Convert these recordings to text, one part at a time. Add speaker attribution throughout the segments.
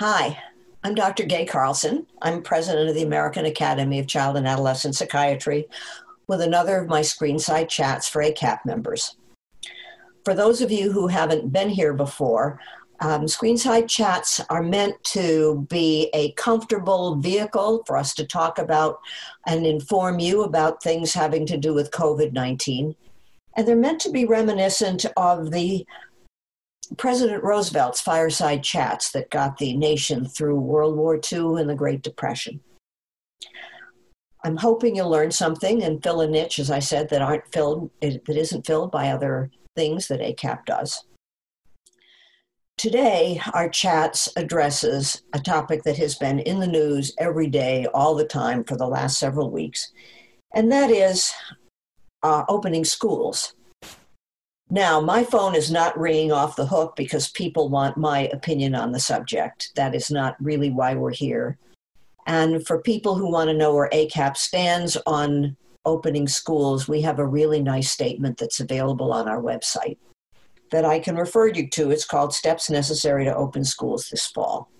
Speaker 1: Hi, I'm Dr. Gay Carlson. I'm president of the American Academy of Child and Adolescent Psychiatry with another of my screenside chats for ACAP members. For those of you who haven't been here before, um, screenside chats are meant to be a comfortable vehicle for us to talk about and inform you about things having to do with COVID 19. And they're meant to be reminiscent of the President Roosevelt's fireside chats that got the nation through World War II and the Great Depression. I'm hoping you'll learn something and fill a niche, as I said, that aren't filled that isn't filled by other things that ACAP does. Today, our chats addresses a topic that has been in the news every day, all the time for the last several weeks, and that is uh, opening schools. Now, my phone is not ringing off the hook because people want my opinion on the subject. That is not really why we're here. And for people who want to know where ACAP stands on opening schools, we have a really nice statement that's available on our website that I can refer you to. It's called Steps Necessary to Open Schools This Fall.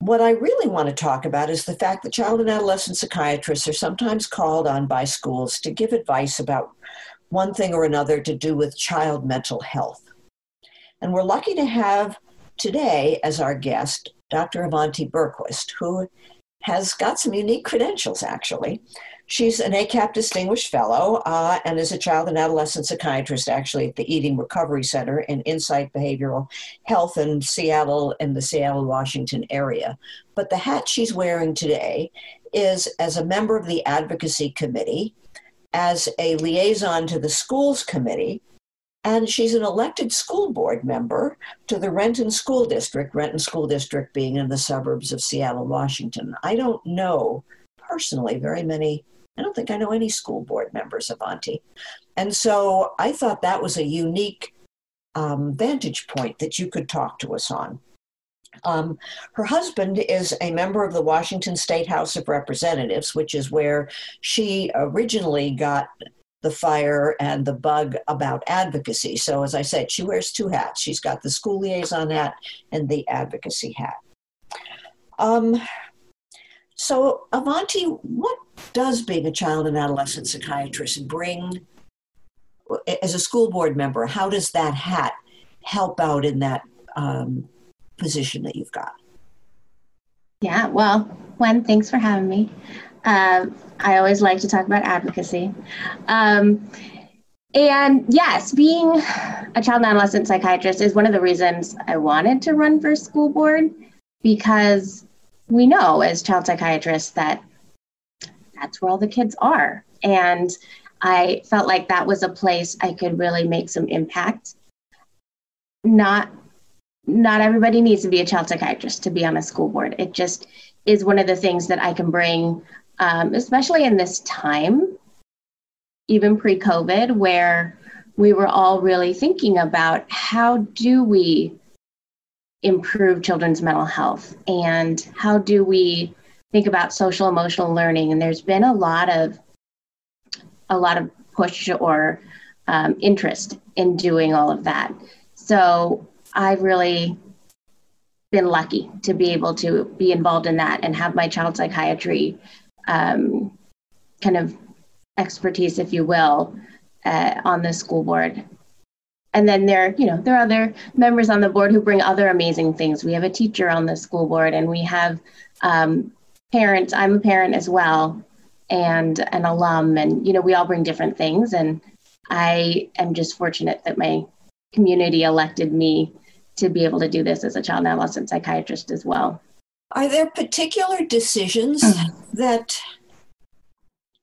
Speaker 1: What I really want to talk about is the fact that child and adolescent psychiatrists are sometimes called on by schools to give advice about one thing or another to do with child mental health. And we're lucky to have today as our guest Dr. Avanti Bergquist, who has got some unique credentials, actually. She's an ACAP Distinguished Fellow uh, and is a child and adolescent psychiatrist, actually, at the Eating Recovery Center in Insight Behavioral Health in Seattle, in the Seattle, Washington area. But the hat she's wearing today is as a member of the Advocacy Committee as a liaison to the schools committee, and she's an elected school board member to the Renton School District, Renton School District being in the suburbs of Seattle, Washington. I don't know personally very many, I don't think I know any school board members Avanti. And so I thought that was a unique um, vantage point that you could talk to us on. Um, her husband is a member of the Washington State House of Representatives, which is where she originally got the fire and the bug about advocacy. So, as I said, she wears two hats. She's got the school liaison hat and the advocacy hat. Um, so, Avanti, what does being a child and adolescent psychiatrist bring as a school board member? How does that hat help out in that um, position that you've got.
Speaker 2: Yeah, well, Gwen, thanks for having me. Uh, I always like to talk about advocacy. Um, and yes, being a child and adolescent psychiatrist is one of the reasons I wanted to run for school board because we know as child psychiatrists that that's where all the kids are. And I felt like that was a place I could really make some impact, not not everybody needs to be a child psychiatrist to be on a school board. It just is one of the things that I can bring, um, especially in this time, even pre COVID, where we were all really thinking about how do we improve children's mental health and how do we think about social emotional learning and there's been a lot of a lot of push or um, interest in doing all of that so I've really been lucky to be able to be involved in that and have my child psychiatry um, kind of expertise, if you will, uh, on the school board. And then there, you know, there are other members on the board who bring other amazing things. We have a teacher on the school board, and we have um, parents. I'm a parent as well, and an alum, and you know, we all bring different things. And I am just fortunate that my community elected me to be able to do this as a child and adolescent psychiatrist as well.
Speaker 1: Are there particular decisions mm-hmm. that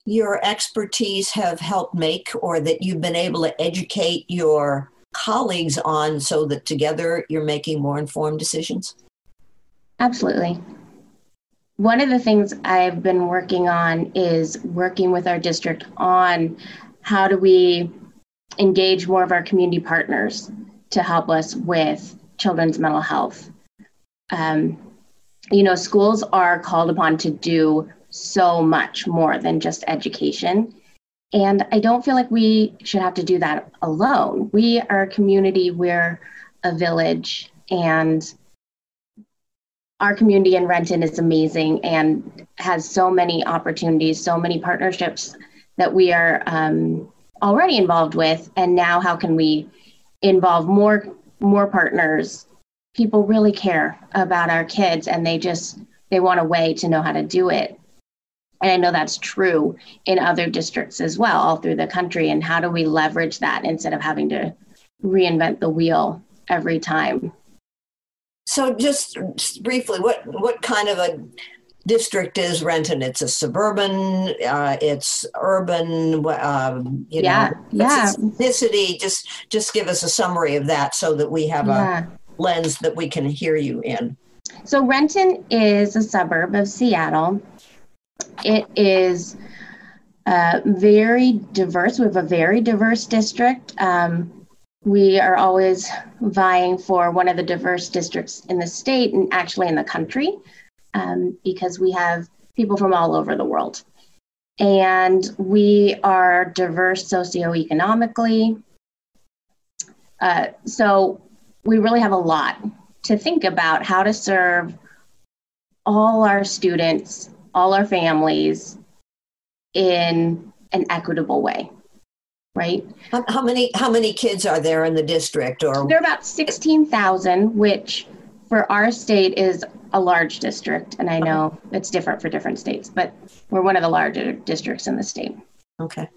Speaker 1: your expertise have helped make or that you've been able to educate your colleagues on so that together you're making more informed decisions?
Speaker 2: Absolutely. One of the things I've been working on is working with our district on how do we engage more of our community partners to help us with children's mental health. Um, you know, schools are called upon to do so much more than just education. And I don't feel like we should have to do that alone. We are a community, we're a village, and our community in Renton is amazing and has so many opportunities, so many partnerships that we are um, already involved with. And now, how can we involve more more partners? People really care about our kids, and they just they want a way to know how to do it. And I know that's true in other districts as well, all through the country. And how do we leverage that instead of having to reinvent the wheel every time?
Speaker 1: So, just briefly, what what kind of a district is Renton? It's a suburban, uh, it's urban. Um, you
Speaker 2: yeah,
Speaker 1: know,
Speaker 2: yeah.
Speaker 1: Ethnicity. Just just give us a summary of that so that we have yeah. a lens that we can hear you in.
Speaker 2: So Renton is a suburb of Seattle. It is uh, very diverse. We have a very diverse district. Um, we are always vying for one of the diverse districts in the state and actually in the country um, because we have people from all over the world. And we are diverse socioeconomically. Uh, so we really have a lot to think about how to serve all our students, all our families in an equitable way right?
Speaker 1: How, how, many how many kids are there in the district? Or
Speaker 2: there are about sixteen thousand, which for our state is a large district, and I know it's different for different states, but we're one of the larger districts in the state.
Speaker 1: Okay.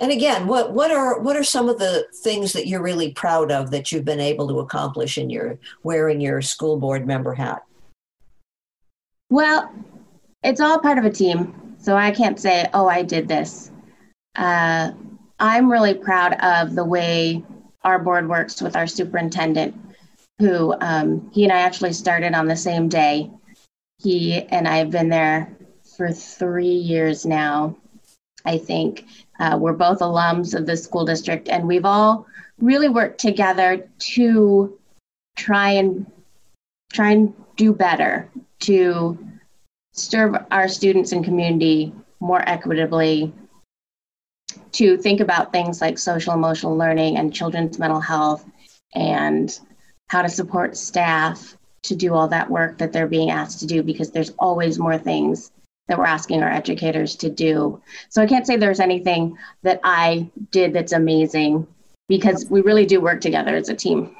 Speaker 1: And again, what what are what are some of the things that you're really proud of that you've been able to accomplish in your wearing your school board member hat?
Speaker 2: Well, it's all part of a team, so I can't say, "Oh, I did this." Uh, I'm really proud of the way our board works with our superintendent, who um, he and I actually started on the same day. He and I have been there for three years now, I think. Uh, we're both alums of the school district, and we've all really worked together to try and try and do better to serve our students and community more equitably to think about things like social emotional learning and children's mental health and how to support staff to do all that work that they're being asked to do because there's always more things that we're asking our educators to do. So I can't say there's anything that I did that's amazing because we really do work together as a team.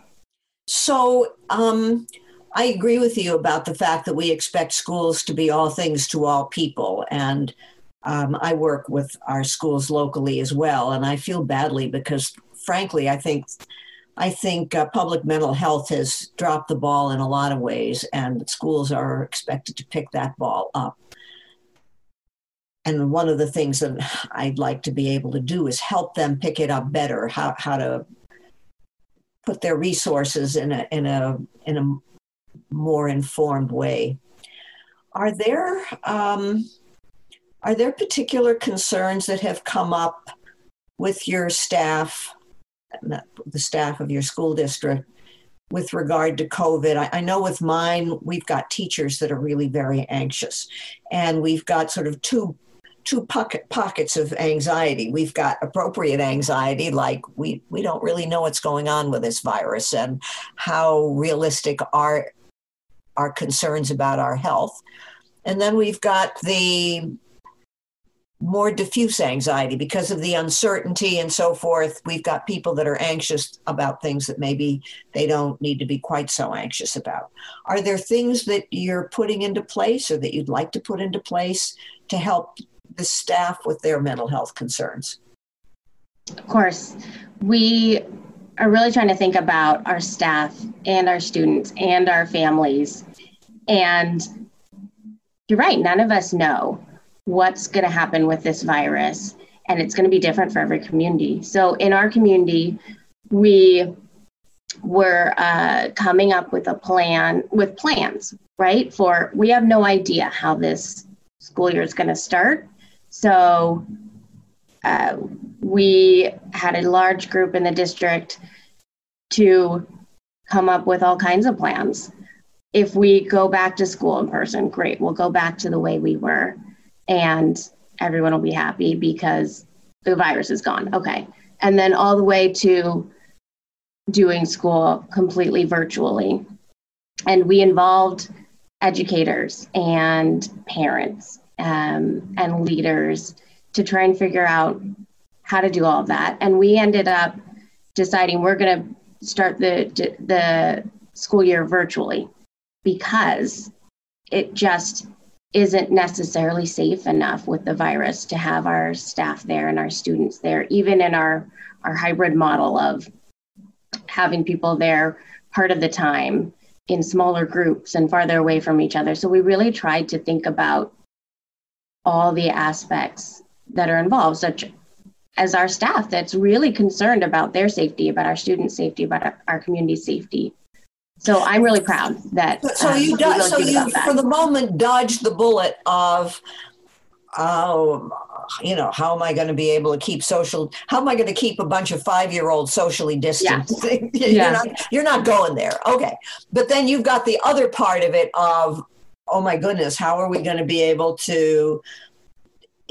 Speaker 1: So um, I agree with you about the fact that we expect schools to be all things to all people. And um, I work with our schools locally as well, and I feel badly because, frankly, I think I think uh, public mental health has dropped the ball in a lot of ways, and schools are expected to pick that ball up. And one of the things that I'd like to be able to do is help them pick it up better. How how to put their resources in a in a in a more informed way. Are there um, are there particular concerns that have come up with your staff, the staff of your school district, with regard to COVID? I, I, know with mine, we've got teachers that are really very anxious, and we've got sort of two two pocket, pockets of anxiety. We've got appropriate anxiety, like we we don't really know what's going on with this virus and how realistic are our concerns about our health. And then we've got the more diffuse anxiety because of the uncertainty and so forth. We've got people that are anxious about things that maybe they don't need to be quite so anxious about. Are there things that you're putting into place or that you'd like to put into place to help the staff with their mental health concerns?
Speaker 2: Of course. We are really trying to think about our staff and our students and our families. And you're right, none of us know what's going to happen with this virus and it's going to be different for every community. So in our community we were uh, coming up with a plan with plans right? For we have no idea how this school year is going to start. So uh, we had a large group in the district to come up with all kinds of plans. If we go back to school in person great we'll go back to the way we were and everyone will be happy because the virus is gone. Okay. And then all the way to doing school completely virtually. And we involved educators and parents um, and leaders to try and figure out how to do all of that. And we ended up deciding we're going to start the the school year virtually because it just isn't necessarily safe enough with the virus to have our staff there and our students there, even in our, our hybrid model of having people there part of the time in smaller groups and farther away from each other. So we really tried to think about all the aspects that are involved, such as our staff that's really concerned about their safety, about our students' safety, about our, our community safety. So I'm really proud that.
Speaker 1: So
Speaker 2: um,
Speaker 1: you, do,
Speaker 2: really
Speaker 1: so you, for the moment, dodged the bullet of, oh, you know, how am I going to be able to keep social? How am I going to keep a bunch of five-year-olds socially distant?
Speaker 2: Yeah.
Speaker 1: you're,
Speaker 2: Yeah.
Speaker 1: not, you're not going there. Okay, but then you've got the other part of it of, oh my goodness, how are we going to be able to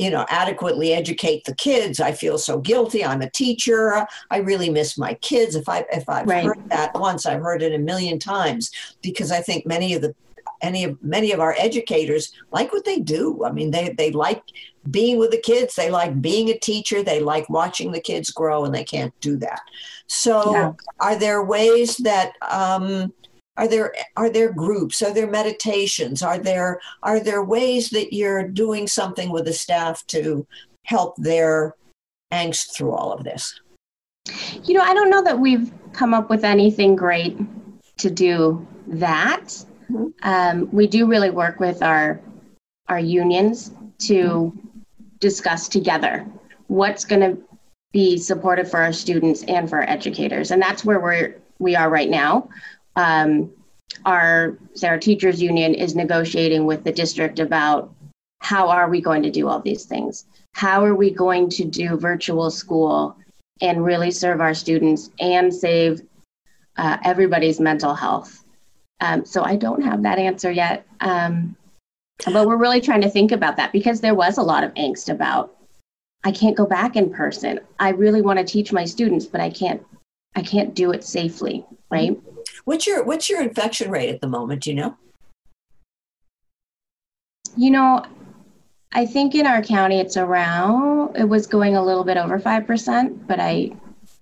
Speaker 1: you know adequately educate the kids. I feel so guilty. I'm a teacher. I really miss my kids. If i if i've
Speaker 2: Right.
Speaker 1: heard that once i've heard it a million times because i think many of the any of many of our educators like what they do. I mean they they like being with the kids. They like being a teacher. They like watching the kids grow and they can't do that. So
Speaker 2: Yeah.
Speaker 1: are there ways that um are there are there groups are there meditations are there are there ways that you're doing something with the staff to help their angst through all of this
Speaker 2: You know, I don't know that we've come up with anything great to do that.
Speaker 1: Mhm.
Speaker 2: Um, we do really work with our our unions to discuss together what's going to be supportive for our students and for our educators, and that's where we're we are right now. Um, our our teachers union is negotiating with the district about how are we going to do all these things how are we going to do virtual school and really serve our students and save uh, everybody's mental health. Um, so I don't have that answer yet. Um, but we're really trying to think about that because there was a lot of angst about I can't go back in person. I really want to teach my students, but I can't I can't do it safely, right?
Speaker 1: What's your what's your infection rate at the moment do you know
Speaker 2: You know, I think in our county it's around it was going a little bit over 5%, but I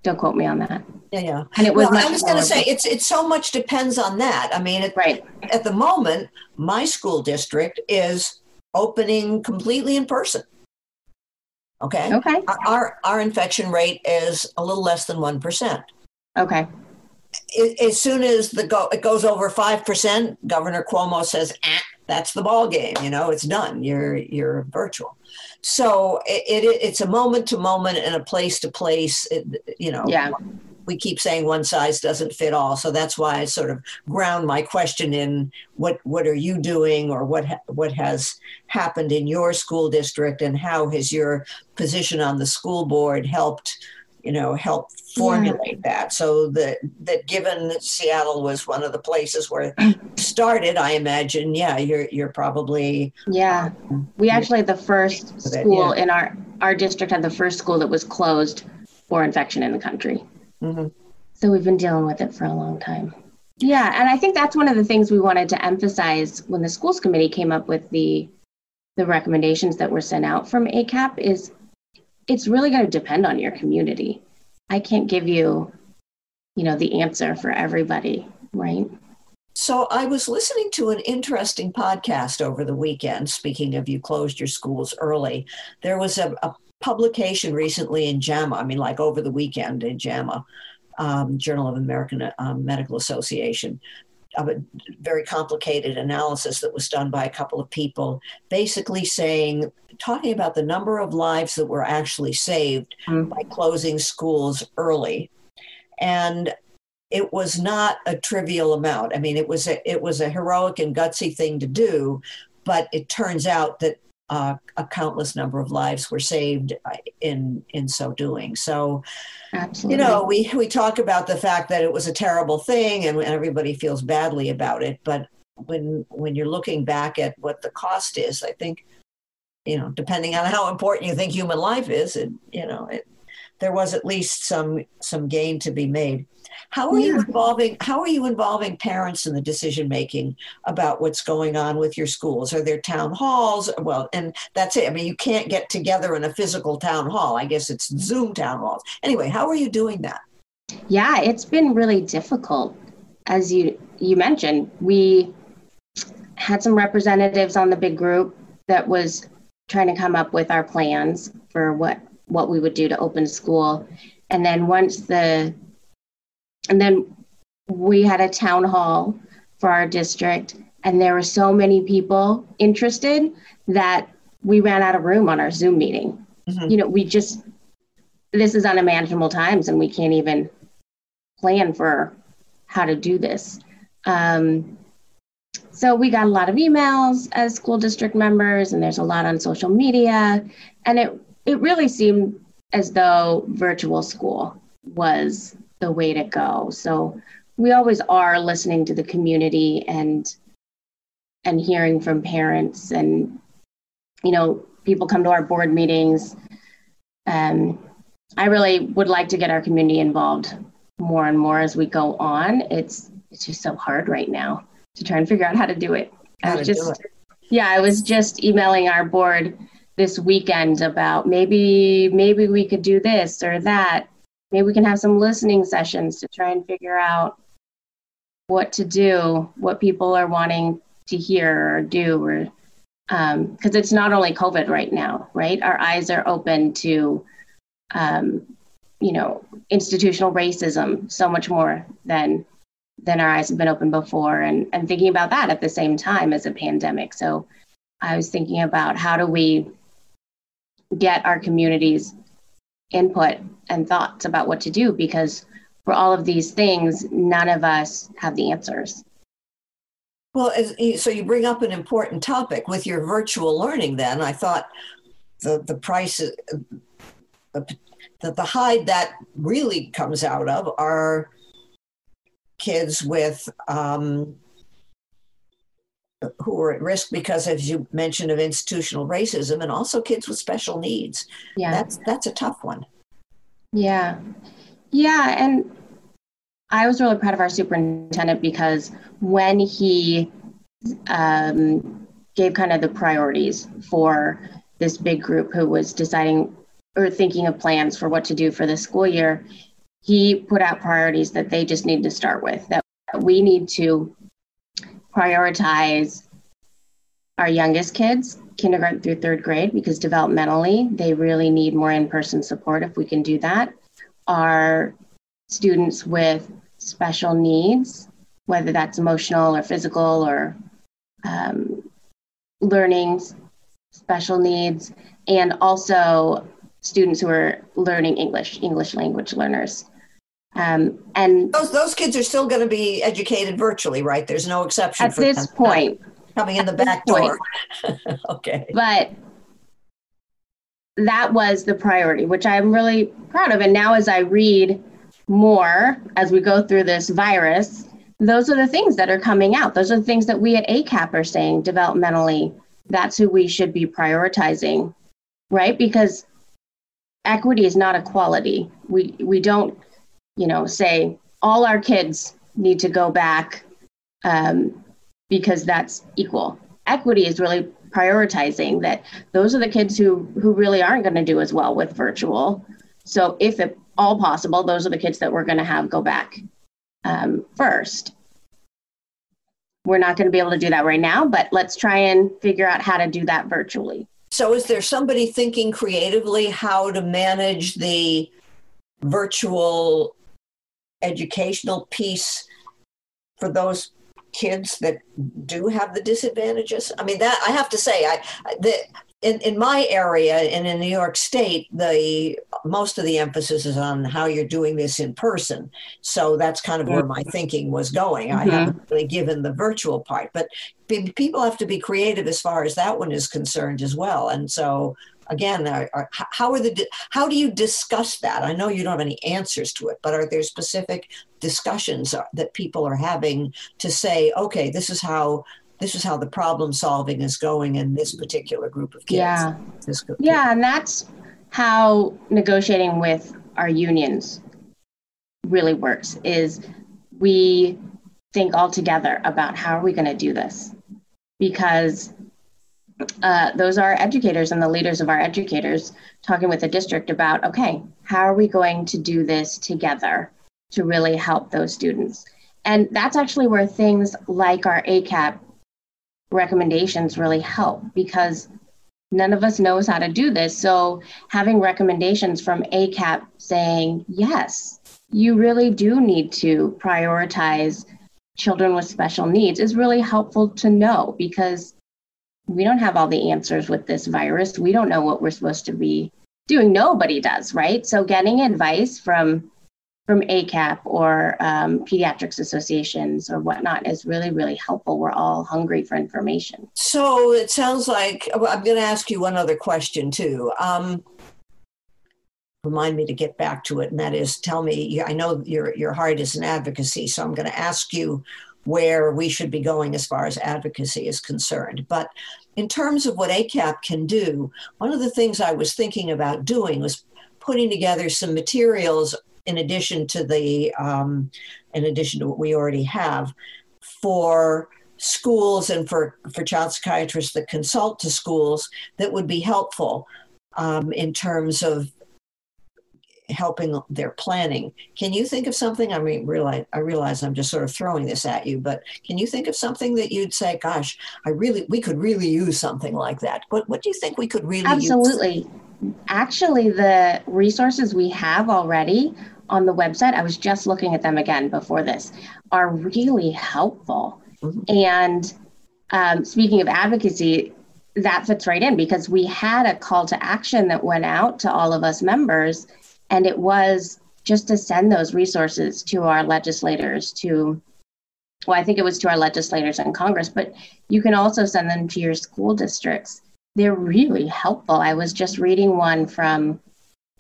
Speaker 2: don't quote me on that.
Speaker 1: yeah yeah
Speaker 2: And it was
Speaker 1: well, i was going to say it's it so much depends on that i mean it,
Speaker 2: right.
Speaker 1: at the moment my school district is opening completely in person okay
Speaker 2: Okay.
Speaker 1: Our- our our infection rate is a little less than 1%
Speaker 2: Okay.
Speaker 1: As soon as the go it goes over five percent, Governor Cuomo says, ah, "That's the ball game. You know, it's done. You're you're virtual." So it, it it's a moment to moment and a place to place. You know,
Speaker 2: Yeah.
Speaker 1: we keep saying one size doesn't fit all, so that's why I sort of ground my question in what what are you doing or what ha- what has happened in your school district and how has your position on the school board helped you know help formulate that so that that given that Seattle was one of the places where it started I imagine yeah you're you're probably
Speaker 2: Yeah, we actually had the first
Speaker 1: it,
Speaker 2: school in our, our district had the first school that was closed for infection in the country.
Speaker 1: Mhm.
Speaker 2: So we've been dealing with it for a long time. Yeah, and I think that's one of the things we wanted to emphasize when the schools committee came up with the the recommendations that were sent out from ACAP is it's really going to depend on your community. I can't give you, you know, the answer for everybody, right?
Speaker 1: So I was listening to an interesting podcast over the weekend. Speaking of you closed your schools early, there was a, a publication recently in JAMA. I mean, like over the weekend in JAMA, um, Journal of American um, Medical Association, of a very complicated analysis that was done by a couple of people, basically saying, talking about the number of lives that were actually saved
Speaker 2: Mm.
Speaker 1: by closing schools early. And it was not a trivial amount. I mean, it was a, it was a heroic and gutsy thing to do, but it turns out that uh, a countless number of lives were saved uh, in in so doing. So,
Speaker 2: Absolutely.
Speaker 1: you know, we we talk about the fact that it was a terrible thing and everybody feels badly about it, but when when you're looking back at what the cost is, I think, you know, depending on how important you think human life is, it you know, it, there was at least some some gain to be made. How are yeah. you involving how are you involving parents in the decision making about what's going on with your schools? Are there town halls? Well, and that's it. I mean, you can't get together in a physical town hall. I guess it's Zoom town halls. Anyway, how are you doing that?
Speaker 2: Yeah, it's been really difficult. As you you mentioned, we had some representatives on the big group that was trying to come up with our plans for what what we would do to open school and then once the and then we had a town hall for our district and there were so many people interested that we ran out of room on our zoom meeting mm-hmm. you know we just this is unimaginable times and we can't even plan for how to do this um, so we got a lot of emails as school district members and there's a lot on social media and it it really seemed as though virtual school was the way to go. So we always are listening to the community and and hearing from parents and you know people come to our board meetings. Um, i really would like to get our community involved more and more as we go on. It's it's just so hard right now to try and figure out how to do it.
Speaker 1: How i was
Speaker 2: just yeah i was just emailing our board this weekend about maybe maybe we could do this or that maybe we can have some listening sessions to try and figure out what to do what people are wanting to hear or do or because um, it's not only covid right now right? Our eyes are open to um, you know institutional racism so much more than than our eyes have been open before and and thinking about that at the same time as a pandemic. So i was thinking about how do we get our communities input and thoughts about what to do because for all of these things none of us have the answers.
Speaker 1: Well so you bring up an important topic with your virtual learning then. I thought the the price the, the, the hide that really comes out of are kids with um, who are at risk because, as you mentioned, of institutional racism, and also kids with special needs. Yeah, that's that's a tough one.
Speaker 2: Yeah, yeah, and I was really proud of our superintendent because when he um, gave kind of the priorities for this big group who was deciding or thinking of plans for what to do for the school year, he put out priorities that they just need to start with. That we need to prioritize our youngest kids, kindergarten through third grade, because developmentally they really need more in person support if we can do that. Our students with special needs, whether that's emotional or physical or um, learning special needs, and also students who are learning English, English language learners. Um, and
Speaker 1: those those kids are still going to be educated virtually, right? There's no exception
Speaker 2: at this point.
Speaker 1: Coming in the back door. okay.
Speaker 2: But that was the priority, which I'm really proud of. And now, as I read more as we go through this virus, those are the things that are coming out. Those are the things that we at ACAP are saying developmentally. That's who we should be prioritizing, right? Because equity is not equality. We we don't you know, say all our kids need to go back um, because that's equal. Equity is really prioritizing that those are the kids who who really aren't going to do as well with virtual. So if at all possible, those are the kids that we're going to have go back um, first. We're not going to be able to do that right now, but let's try and figure out how to do that virtually.
Speaker 1: So, is there somebody thinking creatively how to manage the virtual educational piece for those kids that do have the disadvantages? I mean, that I have to say, I the in, in my area and in New York State, the most of the emphasis is on how you're doing this in person. So that's kind of where my thinking was going. Mm-hmm. I haven't really given the virtual part, but people have to be creative as far as that one is concerned as well. And so again, are, are, how are the how do you discuss that? I know you don't have any answers to it, but are there specific discussions that people are having to say, okay, this is how this is how the problem solving is going in this particular group of kids.
Speaker 2: Yeah, yeah, and that's how negotiating with our unions really works is we think all together about how are we going to do this because uh, those are educators and the leaders of our educators talking with the district about okay how are we going to do this together to really help those students? And that's actually where things like our acap recommendations really help because none of us knows how to do this. So having recommendations from acap saying yes you really do need to prioritize children with special needs is really helpful to know because we don't have all the answers with this virus. We don't know what we're supposed to be doing. Nobody does, right? So getting advice from from ACAP or um, pediatrics associations or whatnot is really, really helpful. We're all hungry for information.
Speaker 1: So it sounds like I'm going to ask you one other question too. Um, remind me to get back to it, and that is, tell me. I know your your heart is in advocacy, so I'm going to ask you where we should be going as far as advocacy is concerned. But in terms of what ACAP can do, one of the things I was thinking about doing was putting together some materials in addition to the um, in addition to what we already have for schools and for, for child psychiatrists that consult to schools that would be helpful um, in terms of helping their planning. Can you think of something? I mean, realize I realize I'm just sort of throwing this at you, but can you think of something that you'd say, "Gosh, I really we could really use something like that." What What do you think we could really
Speaker 2: absolutely? Use? Actually, the resources we have already on the website, I was just looking at them again before this, are really helpful. Mm-hmm. And um, speaking of advocacy, that fits right in because we had a call to action that went out to all of us members and it was just to send those resources to our legislators to well i think it was to our legislators in congress but you can also send them to your school districts. They're really helpful. I was just reading one from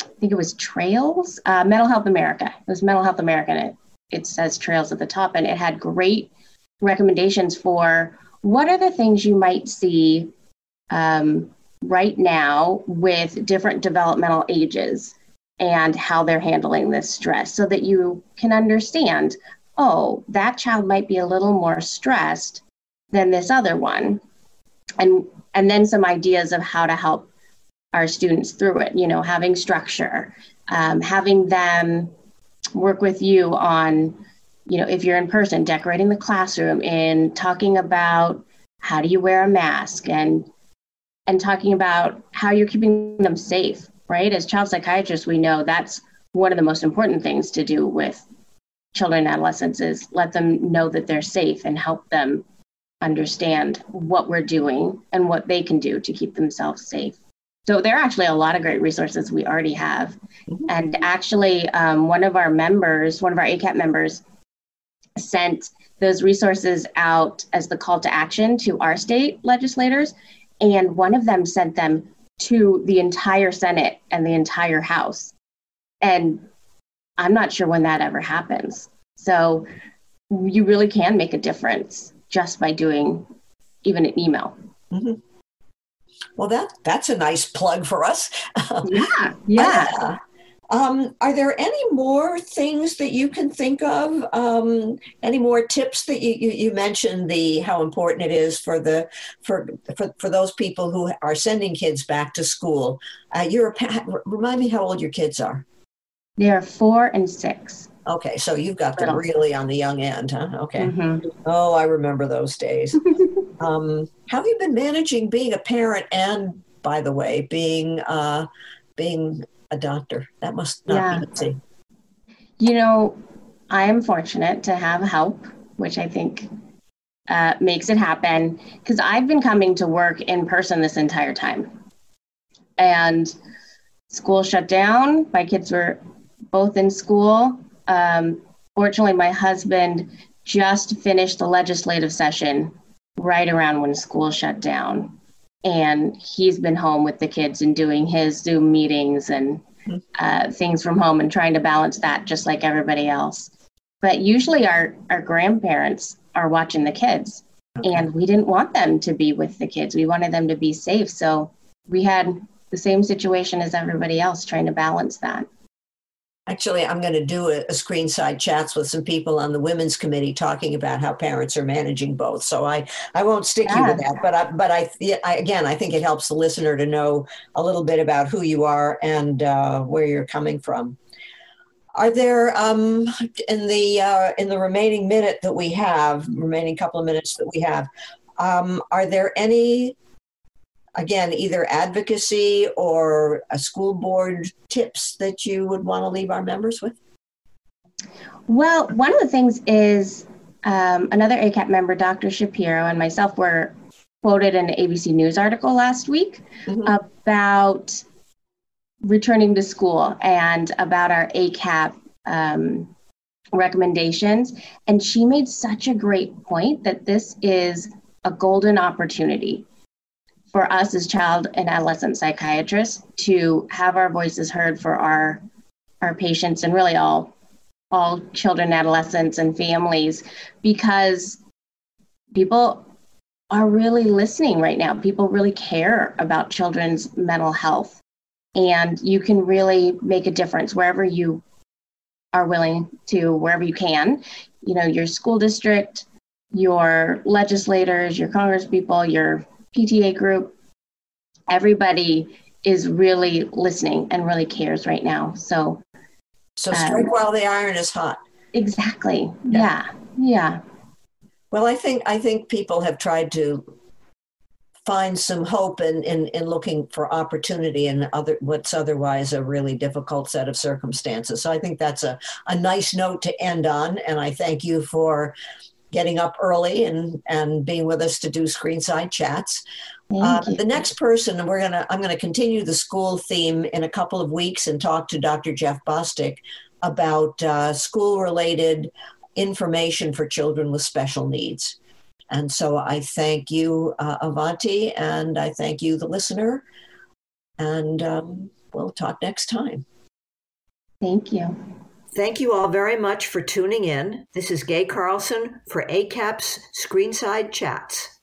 Speaker 2: i think it was trails uh, mental health america. It was mental health america and it, it says trails at the top and it had great recommendations for what are the things you might see um, right now with different developmental ages and how they're handling this stress so that you can understand oh, that child might be a little more stressed than this other one. And and then some ideas of how to help our students through it, you know, having structure, um, having them work with you on, you know, if you're in person, decorating the classroom and talking about how do you wear a mask and and talking about how you're keeping them safe right? As child psychiatrists, we know that's one of the most important things to do with children and adolescents is let them know that they're safe and help them understand what we're doing and what they can do to keep themselves safe. So there are actually a lot of great resources we already have. Mm-hmm. And actually, um, one of our members, one of our ACAP members, sent those resources out as the call to action to our state legislators. And one of them sent them to the entire Senate and the entire House. And I'm not sure when that ever happens. So you really can make a difference just by doing even an email. Mm-hmm.
Speaker 1: Well, that that's a nice plug for us.
Speaker 2: Yeah, yeah.
Speaker 1: Uh, um, are there any more things that you can think of? Um, any more tips that you, you, you, mentioned the how important it is for the for, for for those people who are sending kids back to school? Uh, you're a, remind me how old your kids are.
Speaker 2: They are four and six.
Speaker 1: Okay, so you've got them really on the young end, huh? Okay. Mm-hmm. Oh, I remember those days. um, how have you been managing being a parent and, by the way, being uh, being a doctor. That must not yeah. be easy.
Speaker 2: You know, I am fortunate to have help, which I think uh, makes it happen because I've been coming to work in person this entire time. And school shut down. My kids were both in school. Um, fortunately, my husband just finished the legislative session right around when school shut down and he's been home with the kids and doing his Zoom meetings and uh, things from home and trying to balance that just like everybody else. But usually our, our grandparents are watching the kids and we didn't want them to be with the kids. We wanted them to be safe. So we had the same situation as everybody else trying to balance that.
Speaker 1: Actually, I'm going to do a, a screen side chats with some people on the women's committee talking about how parents are managing both. So I, I won't stick yeah. you with that, but I, but I, I, again, I think it helps the listener to know a little bit about who you are and uh, where you're coming from. Are there um, in the uh, in the remaining minute that we have, remaining couple of minutes that we have, um, are there any again, either advocacy or a school board tips that you would want to leave our members with?
Speaker 2: Well, one of the things is um, another ACAP member, Dr. Shapiro, and myself were quoted in an ABC News article last week mm-hmm. about returning to school and about our ACAP um, recommendations. And she made such a great point that this is a golden opportunity for us as child and adolescent psychiatrists to have our voices heard for our our patients and really all all children adolescents and families because people are really listening right now. People really care about children's mental health. And you can really make a difference wherever you are willing to wherever you can. You know your school district your legislators your congresspeople your PTA group, everybody is really listening and really cares right now. So,
Speaker 1: so strike um, while the iron is hot.
Speaker 2: Exactly. Yeah. yeah.
Speaker 1: Well, I think I think people have tried to find some hope in, in, in looking for opportunity in other what's otherwise a really difficult set of circumstances. So I think that's a, a nice note to end on. And I thank you for getting up early and, and being with us to do screenside chats. Uh, the next person, we're gonna I'm gonna continue the school theme in a couple of weeks and talk to Dr. Jeff Bostic about uh, school-related information for children with special needs. And so I thank you, uh, Avanti, and I thank you, the listener. And um, we'll talk next time.
Speaker 2: Thank you.
Speaker 1: Thank you all very much for tuning in. This is Gay Carlson for ACAP's Screenside Chats.